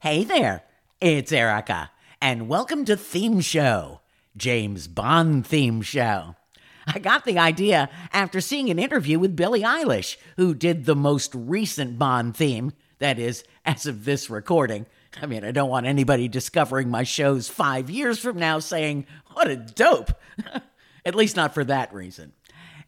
Hey there, it's Erica, and welcome to Theme Show, James Bond Theme Show. I got the idea after seeing an interview with Billie Eilish, who did the most recent Bond theme, that is, as of this recording. I mean, I don't want anybody discovering my shows five years from now saying, what a dope. At least not for that reason.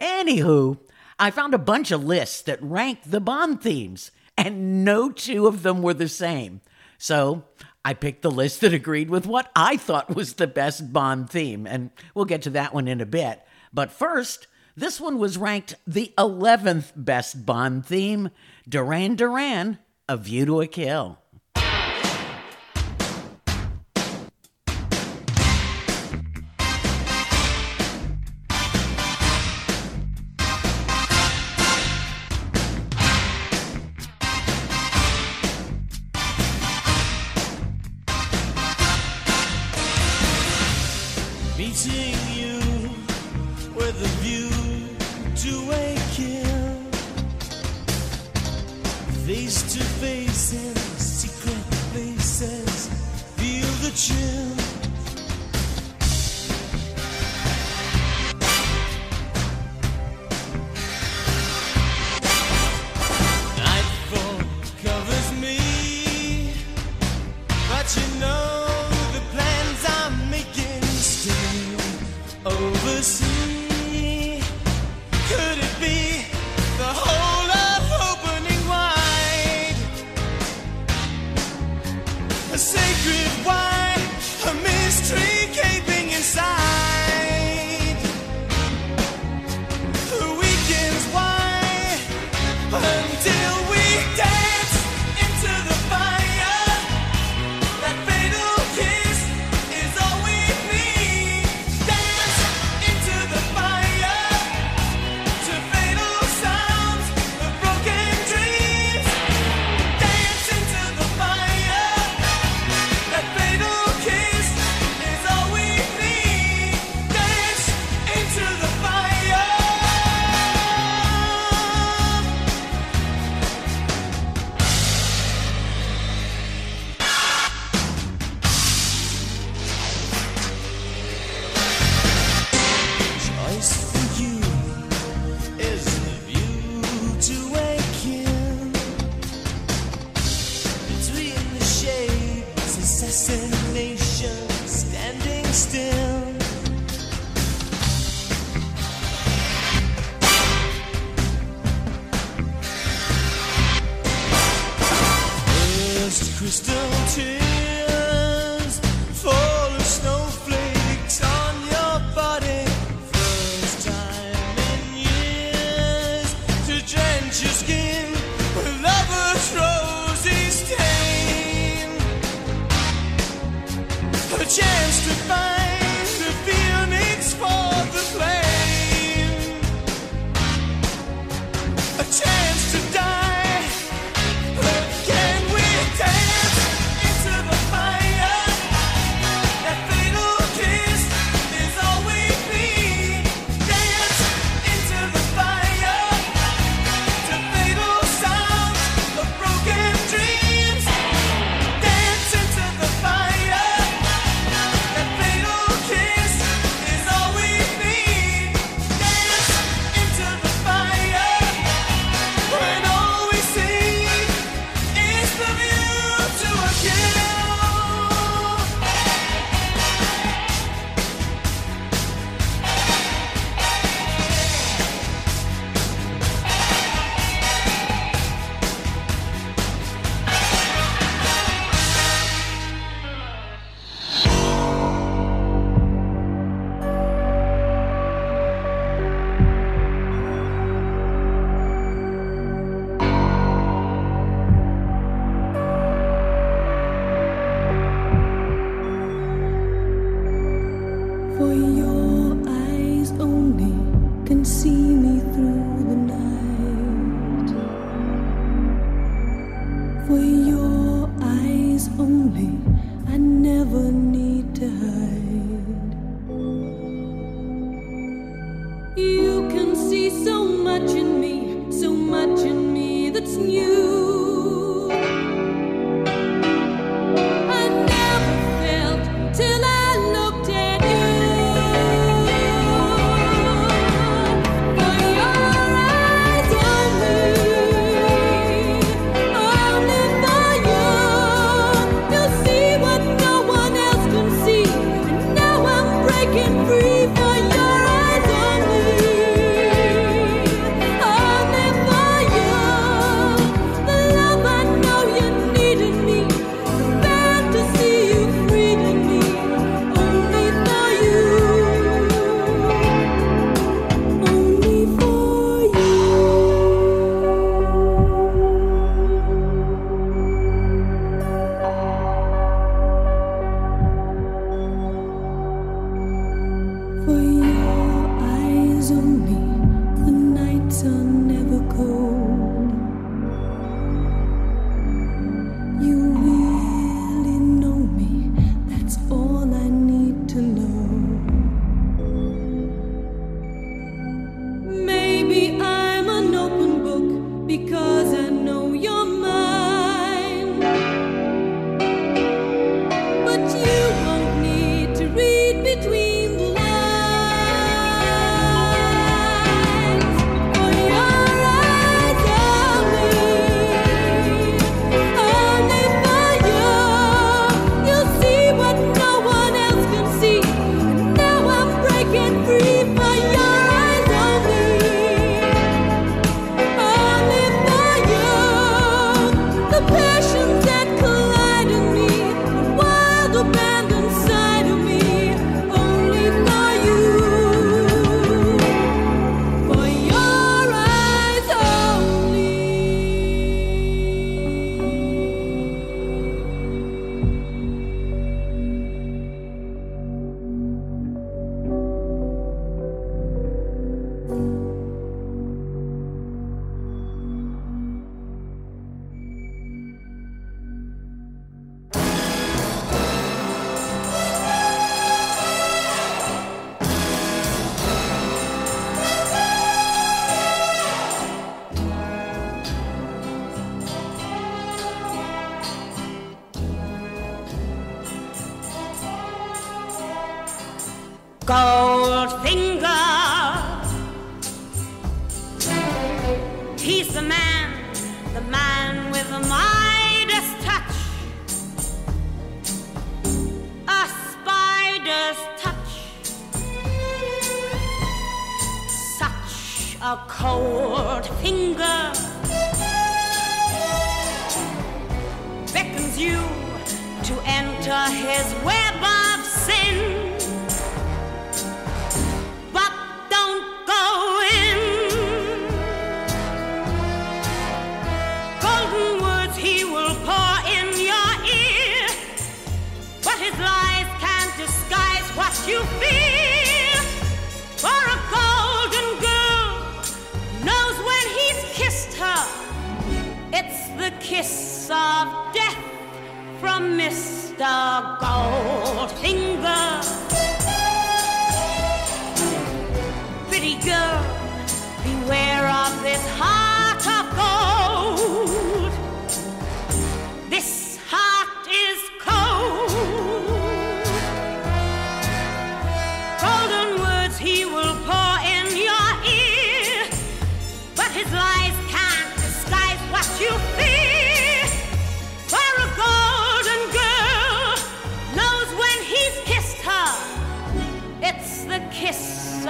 Anywho, I found a bunch of lists that ranked the Bond themes, and no two of them were the same. So I picked the list that agreed with what I thought was the best Bond theme, and we'll get to that one in a bit. But first, this one was ranked the 11th best Bond theme Duran Duran, A View to a Kill.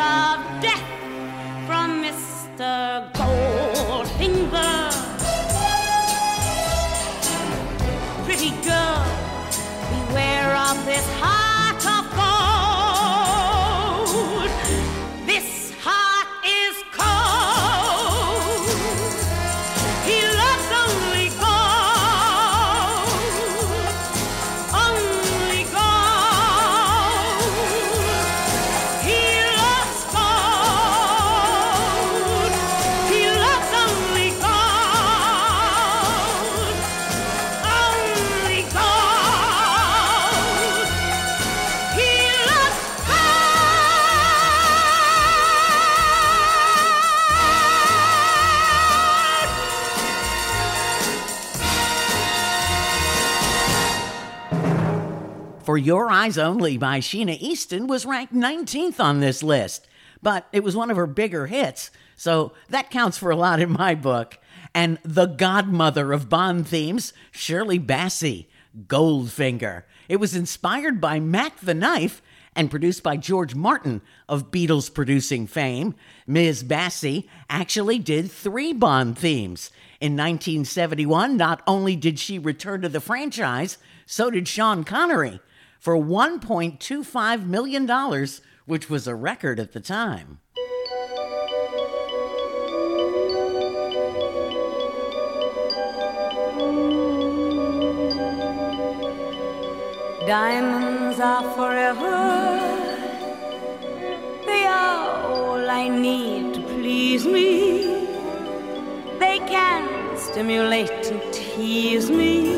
감사합니다. For Your Eyes Only by Sheena Easton was ranked 19th on this list, but it was one of her bigger hits, so that counts for a lot in my book. And the godmother of Bond themes, Shirley Bassey, Goldfinger. It was inspired by Mack the Knife and produced by George Martin of Beatles producing fame. Ms. Bassey actually did three Bond themes. In 1971, not only did she return to the franchise, so did Sean Connery for $1.25 million, which was a record at the time. Diamonds are forever. They are all I need to please me. They can stimulate and tease me.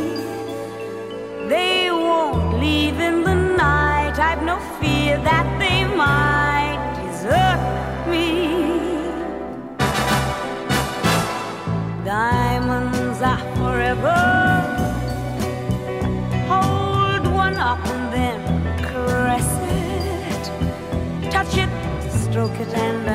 They won't leave in the night. I've no fear that they might desert me. Diamonds are forever hold one up and then caress it, touch it, stroke it, and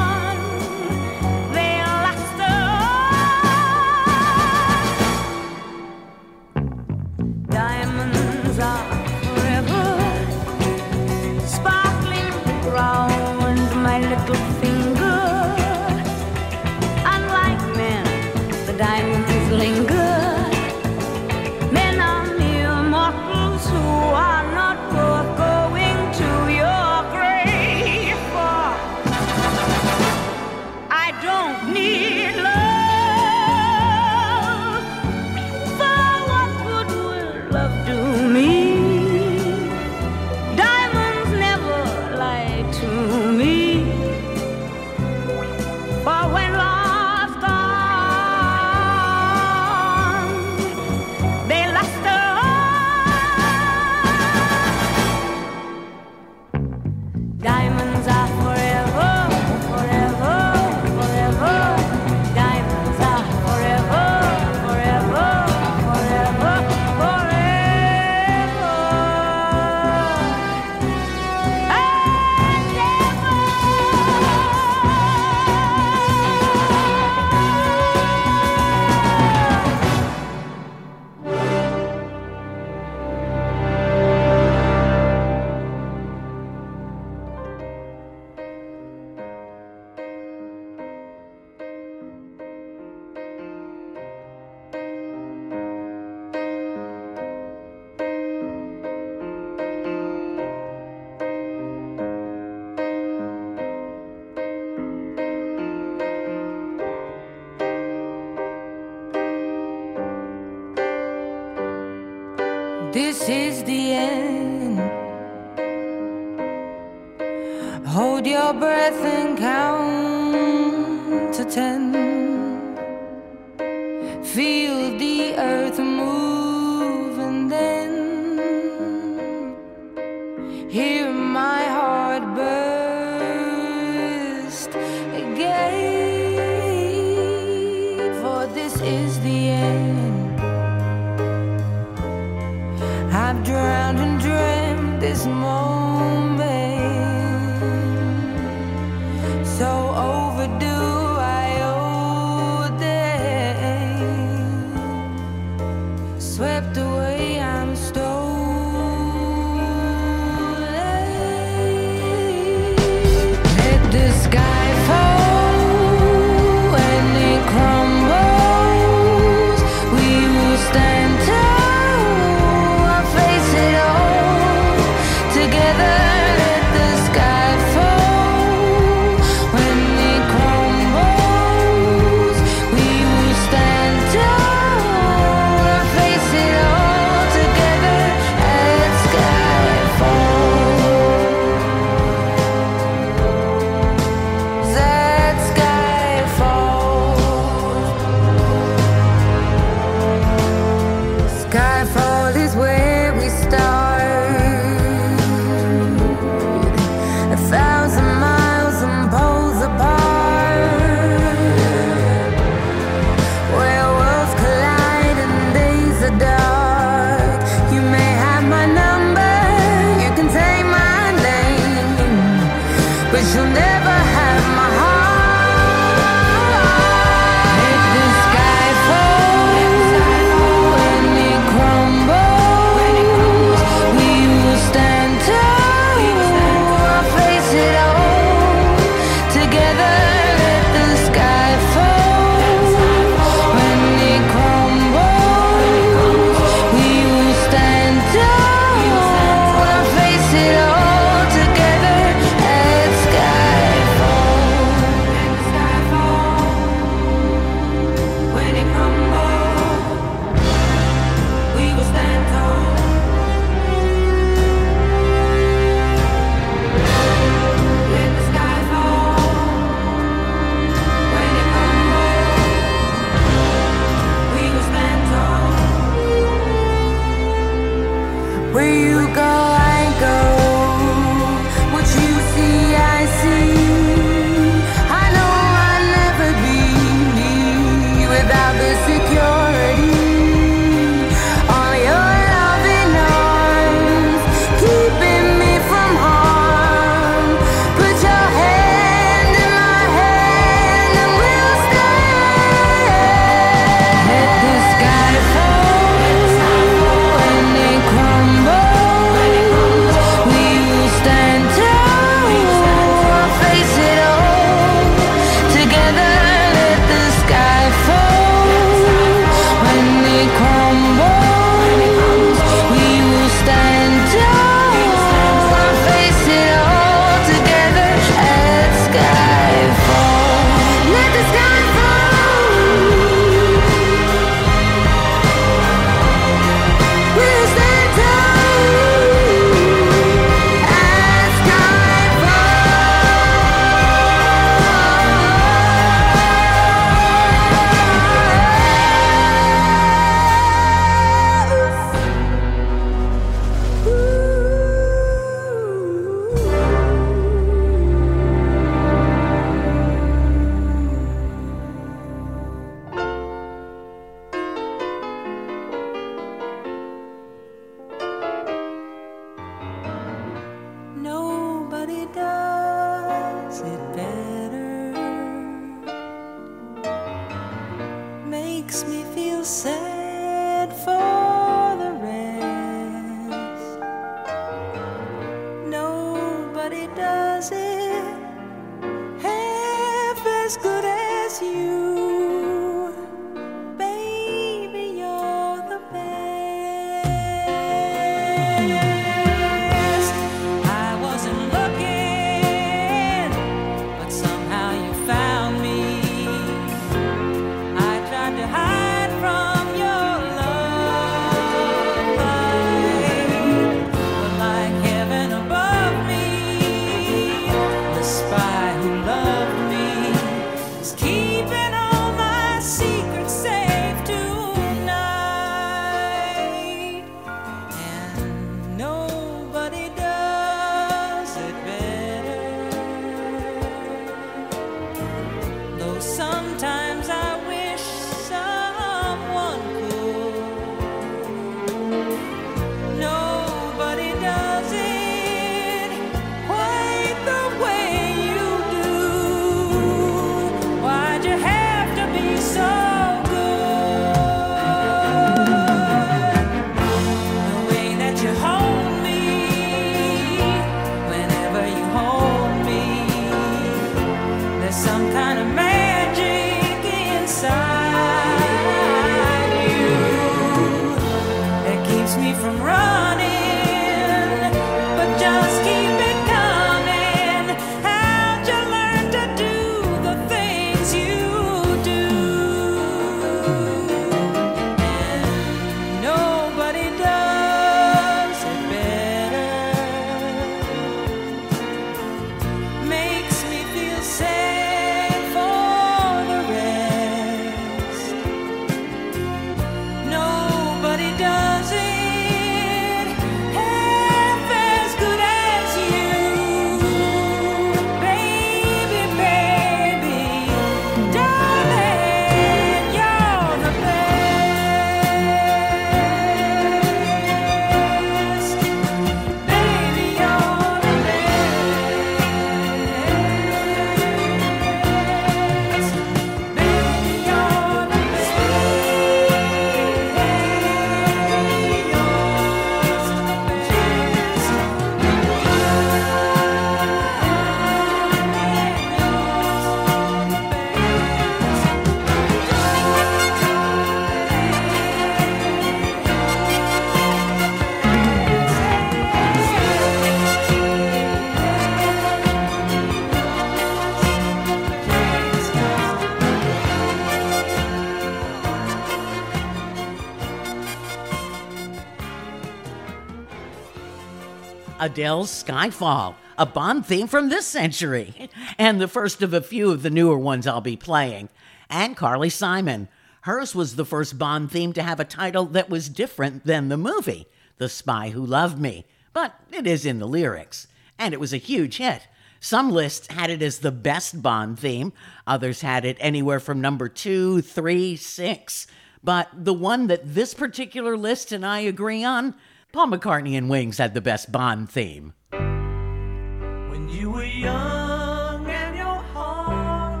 Adele's Skyfall, a Bond theme from this century, and the first of a few of the newer ones I'll be playing. And Carly Simon. Hers was the first Bond theme to have a title that was different than the movie, The Spy Who Loved Me, but it is in the lyrics. And it was a huge hit. Some lists had it as the best Bond theme, others had it anywhere from number two, three, six. But the one that this particular list and I agree on, Paul McCartney and Wings had the best Bond theme. When you were young and your heart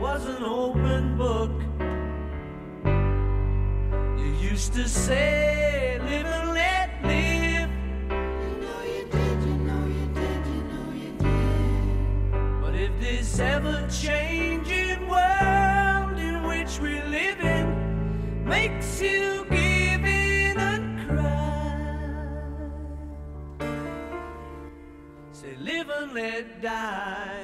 was an open book, you used to say, let die.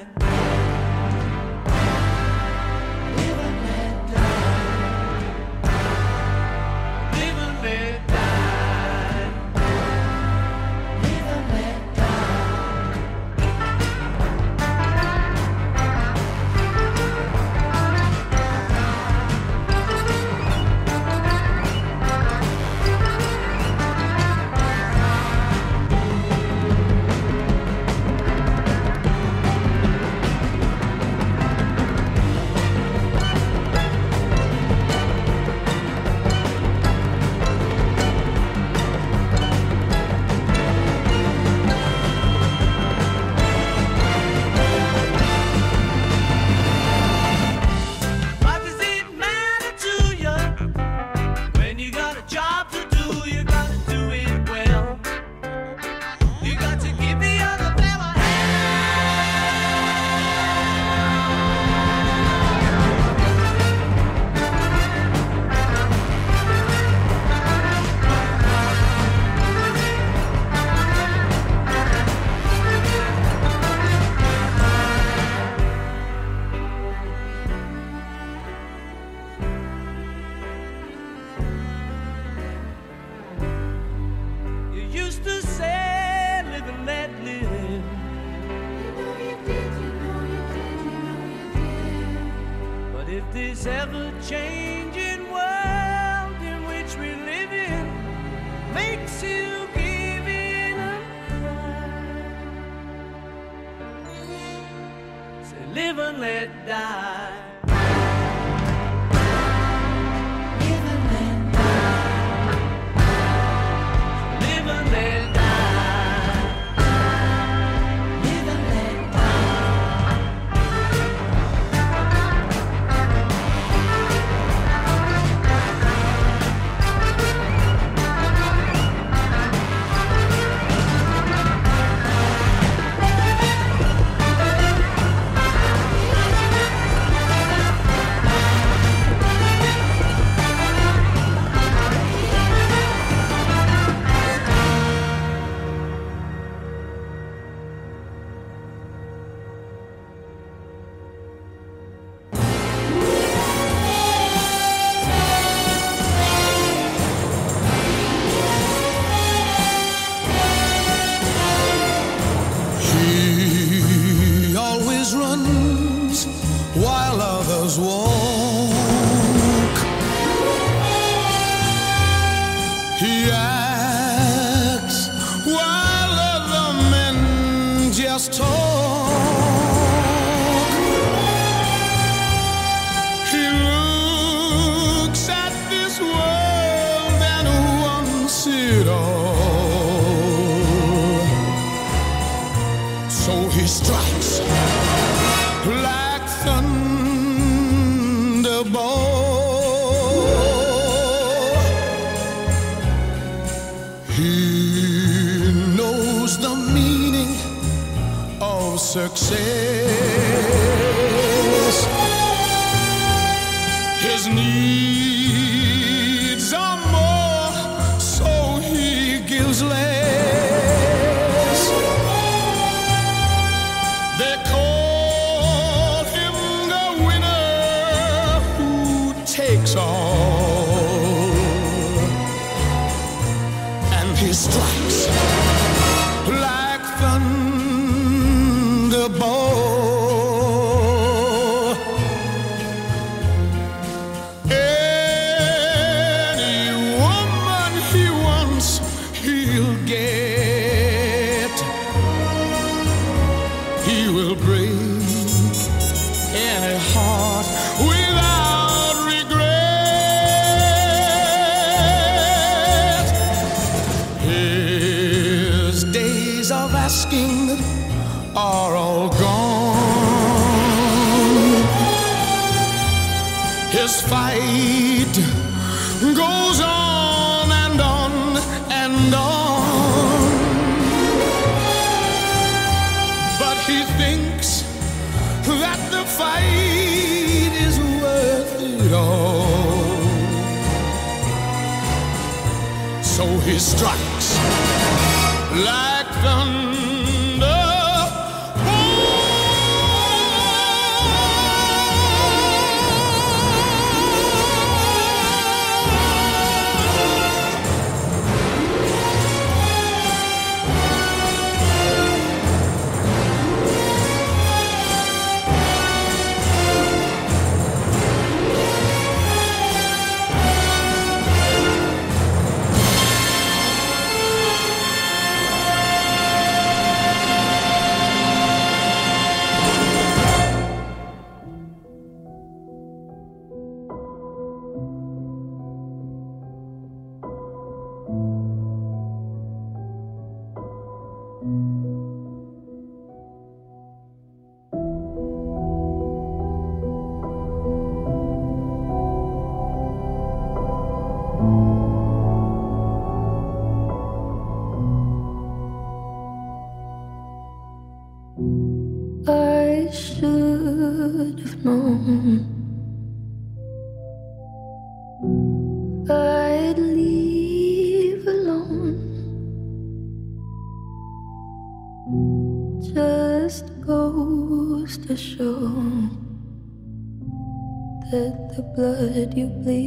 you please.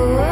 away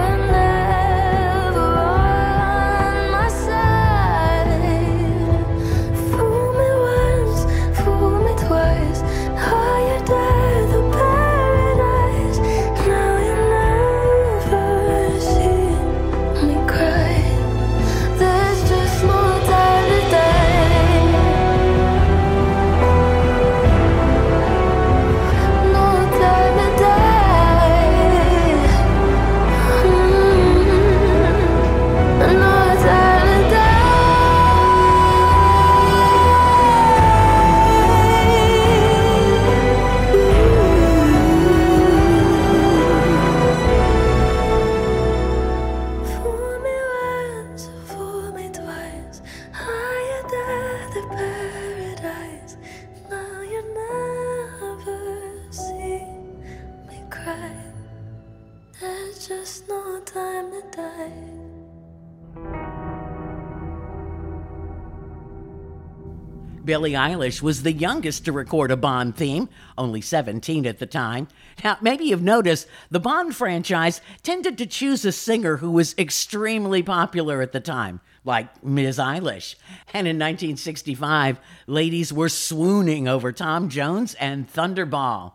Billie Eilish was the youngest to record a Bond theme, only 17 at the time. Now, maybe you've noticed the Bond franchise tended to choose a singer who was extremely popular at the time, like Ms. Eilish. And in 1965, ladies were swooning over Tom Jones and Thunderball.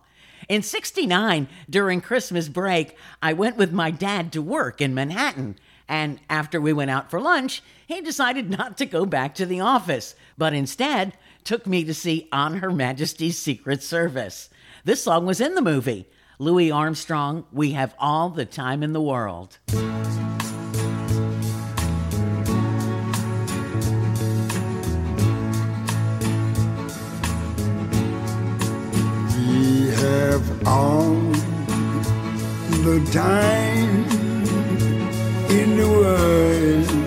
In 69, during Christmas break, I went with my dad to work in Manhattan. And after we went out for lunch, he decided not to go back to the office, but instead took me to see On Her Majesty's Secret Service. This song was in the movie. Louis Armstrong, We Have All the Time in the World. We have all the time in the world.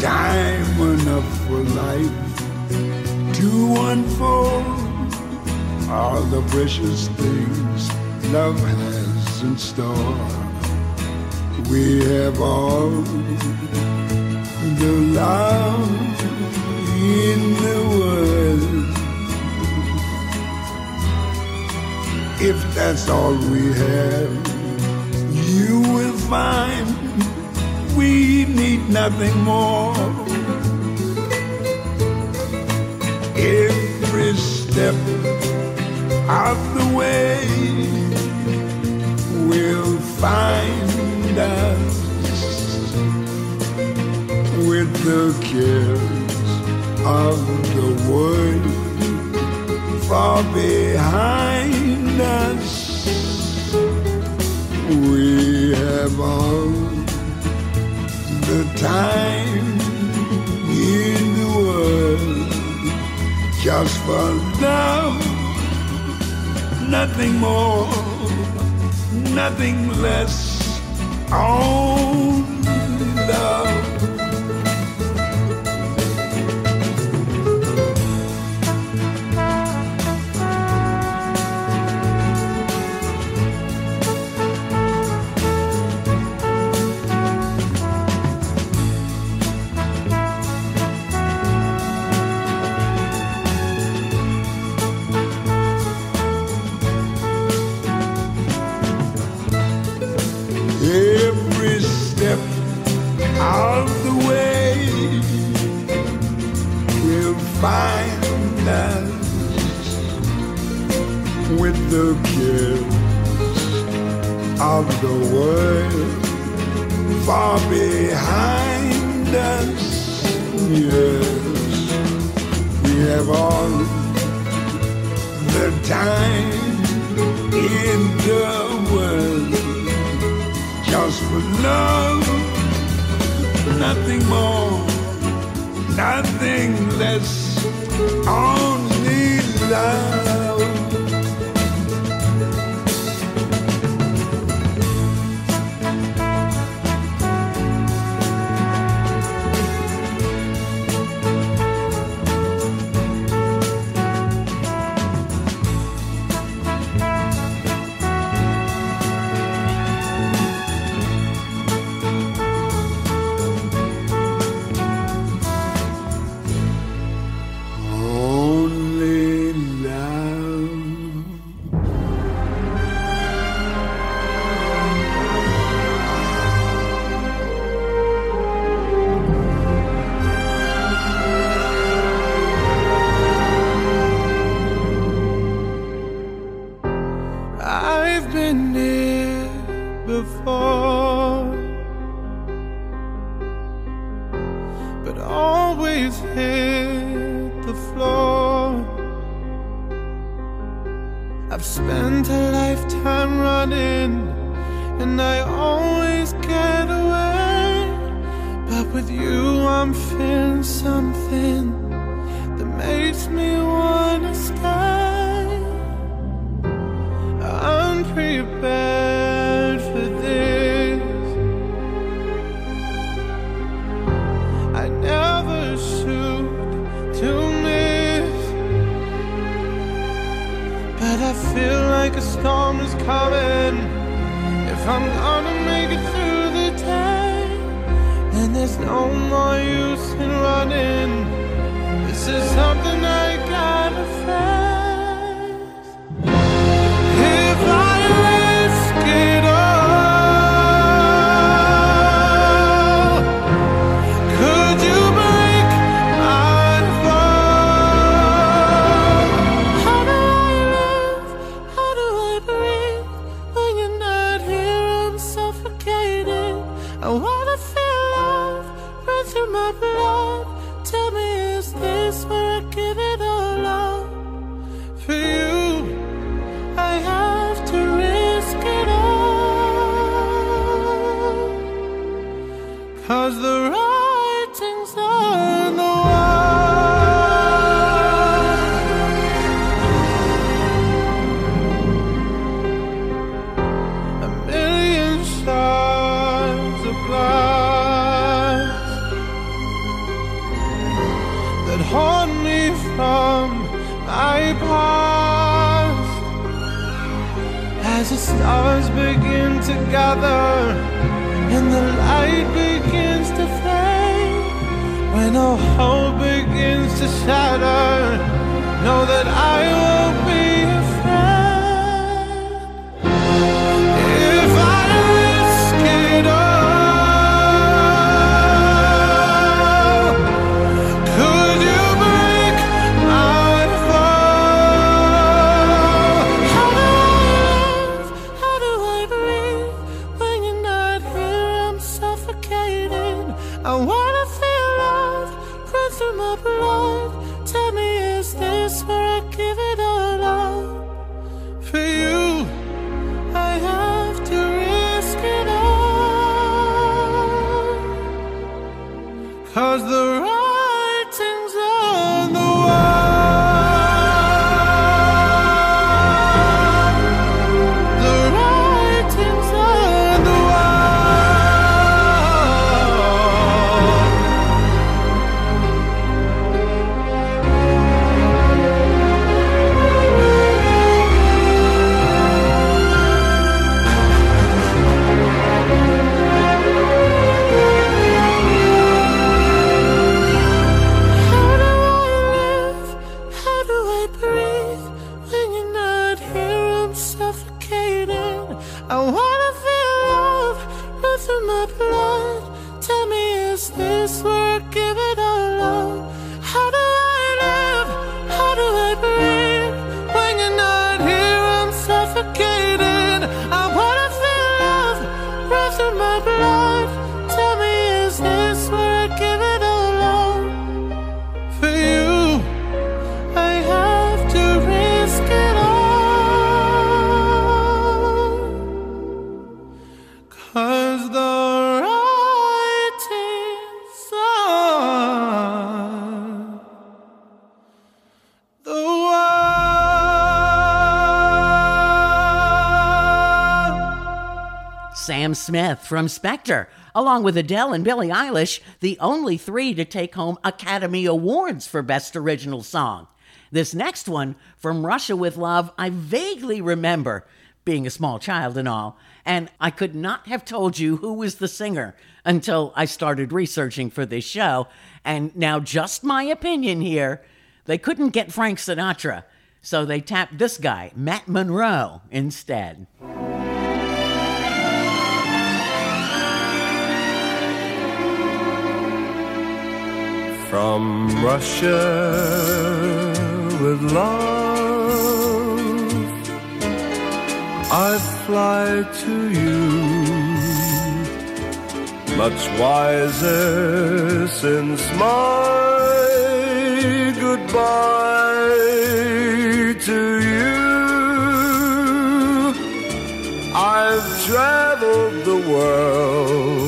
Time enough for life to unfold all the precious things love has in store. We have all the love in the world. If that's all we have, you will find we need nothing more. Every step of the way will find us with the cares of the world far behind us. We have all the time in the world just for love, nothing more, nothing less. Only find us with the kiss of the world far behind us. Yes, we have all the time in the world just for love, nothing more, nothing less, feel like a storm is coming. If I'm gonna make it through the day, then there's no more use in running. This is something I gotta face. Begin to gather and the light begins to fade. When all hope begins to shatter through my blood. Tell me, is this where Smith from Spectre, along with Adele and Billie Eilish, the only three to take home Academy Awards for Best Original Song. This next one, From Russia with Love, I vaguely remember, being a small child and all, and I could not have told you who was the singer until I started researching for this show. And now, just my opinion here, they couldn't get Frank Sinatra, so they tapped this guy, Matt Monro, instead. From Russia with love, I fly to you, much wiser since my goodbye to you. I've traveled the world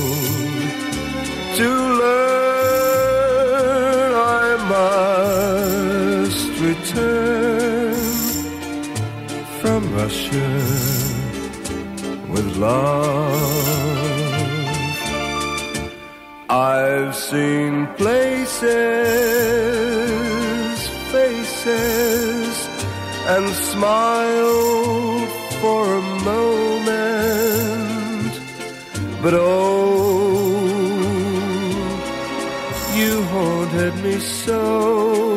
Russia with love. I've seen places, faces, and smiled for a moment, but oh, you haunted me so.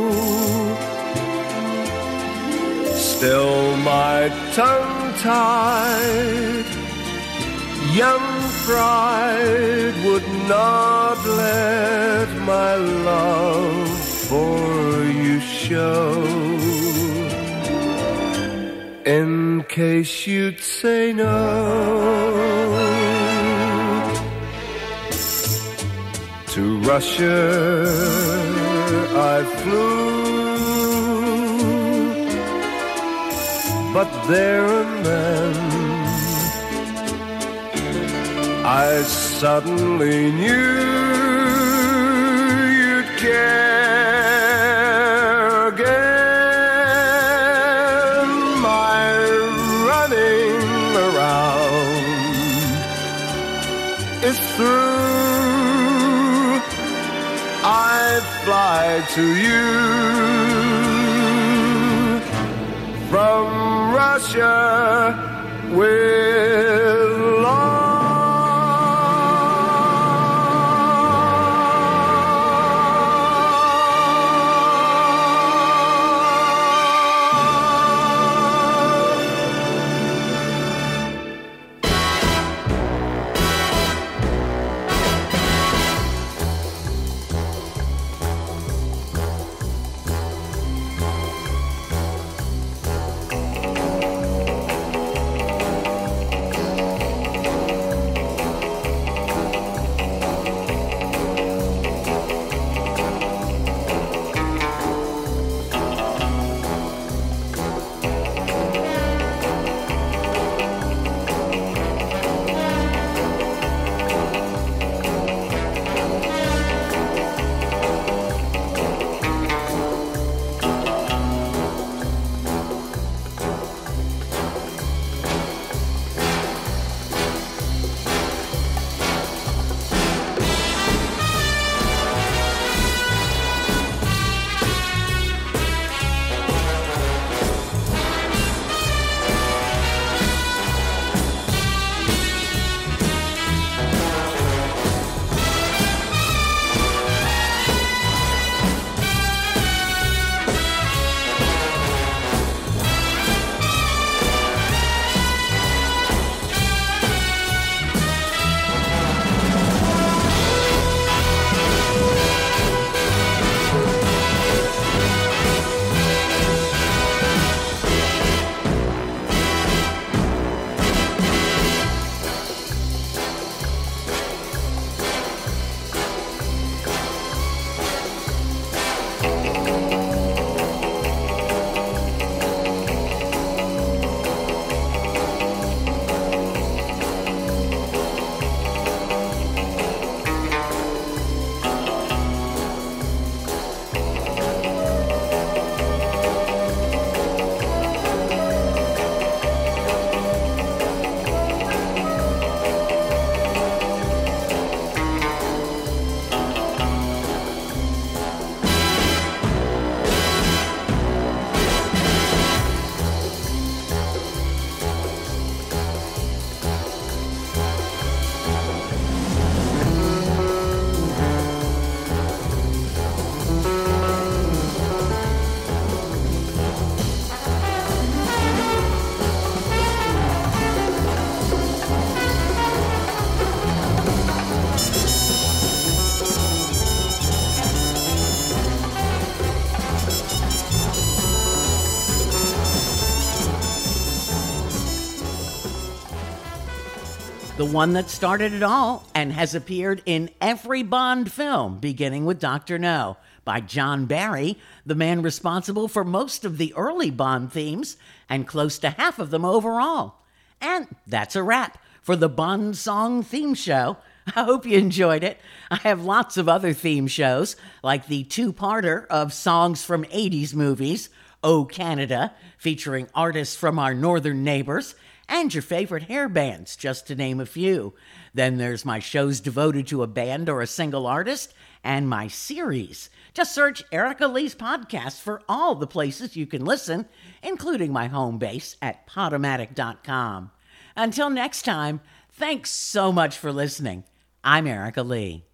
Still my tongue tied, young pride would not let my love for you show. In case you'd say no. To Russia I flew, but there and then I suddenly knew you'd care again. My running around is through. I fly to you Russia one that started it all and has appeared in every Bond film, beginning with Dr. No, by John Barry, the man responsible for most of the early Bond themes and close to half of them overall. And that's a wrap for the Bond Song Theme Show. I hope you enjoyed it. I have lots of other theme shows, like the two parter of songs from 80s movies, Oh Canada, featuring artists from our northern neighbors, and your favorite hair bands, just to name a few. Then there's my shows devoted to a band or a single artist, and my series. Just search Erica Lee's podcast for all the places you can listen, including my home base at podomatic.com. Until next time, thanks so much for listening. I'm Erica Lee.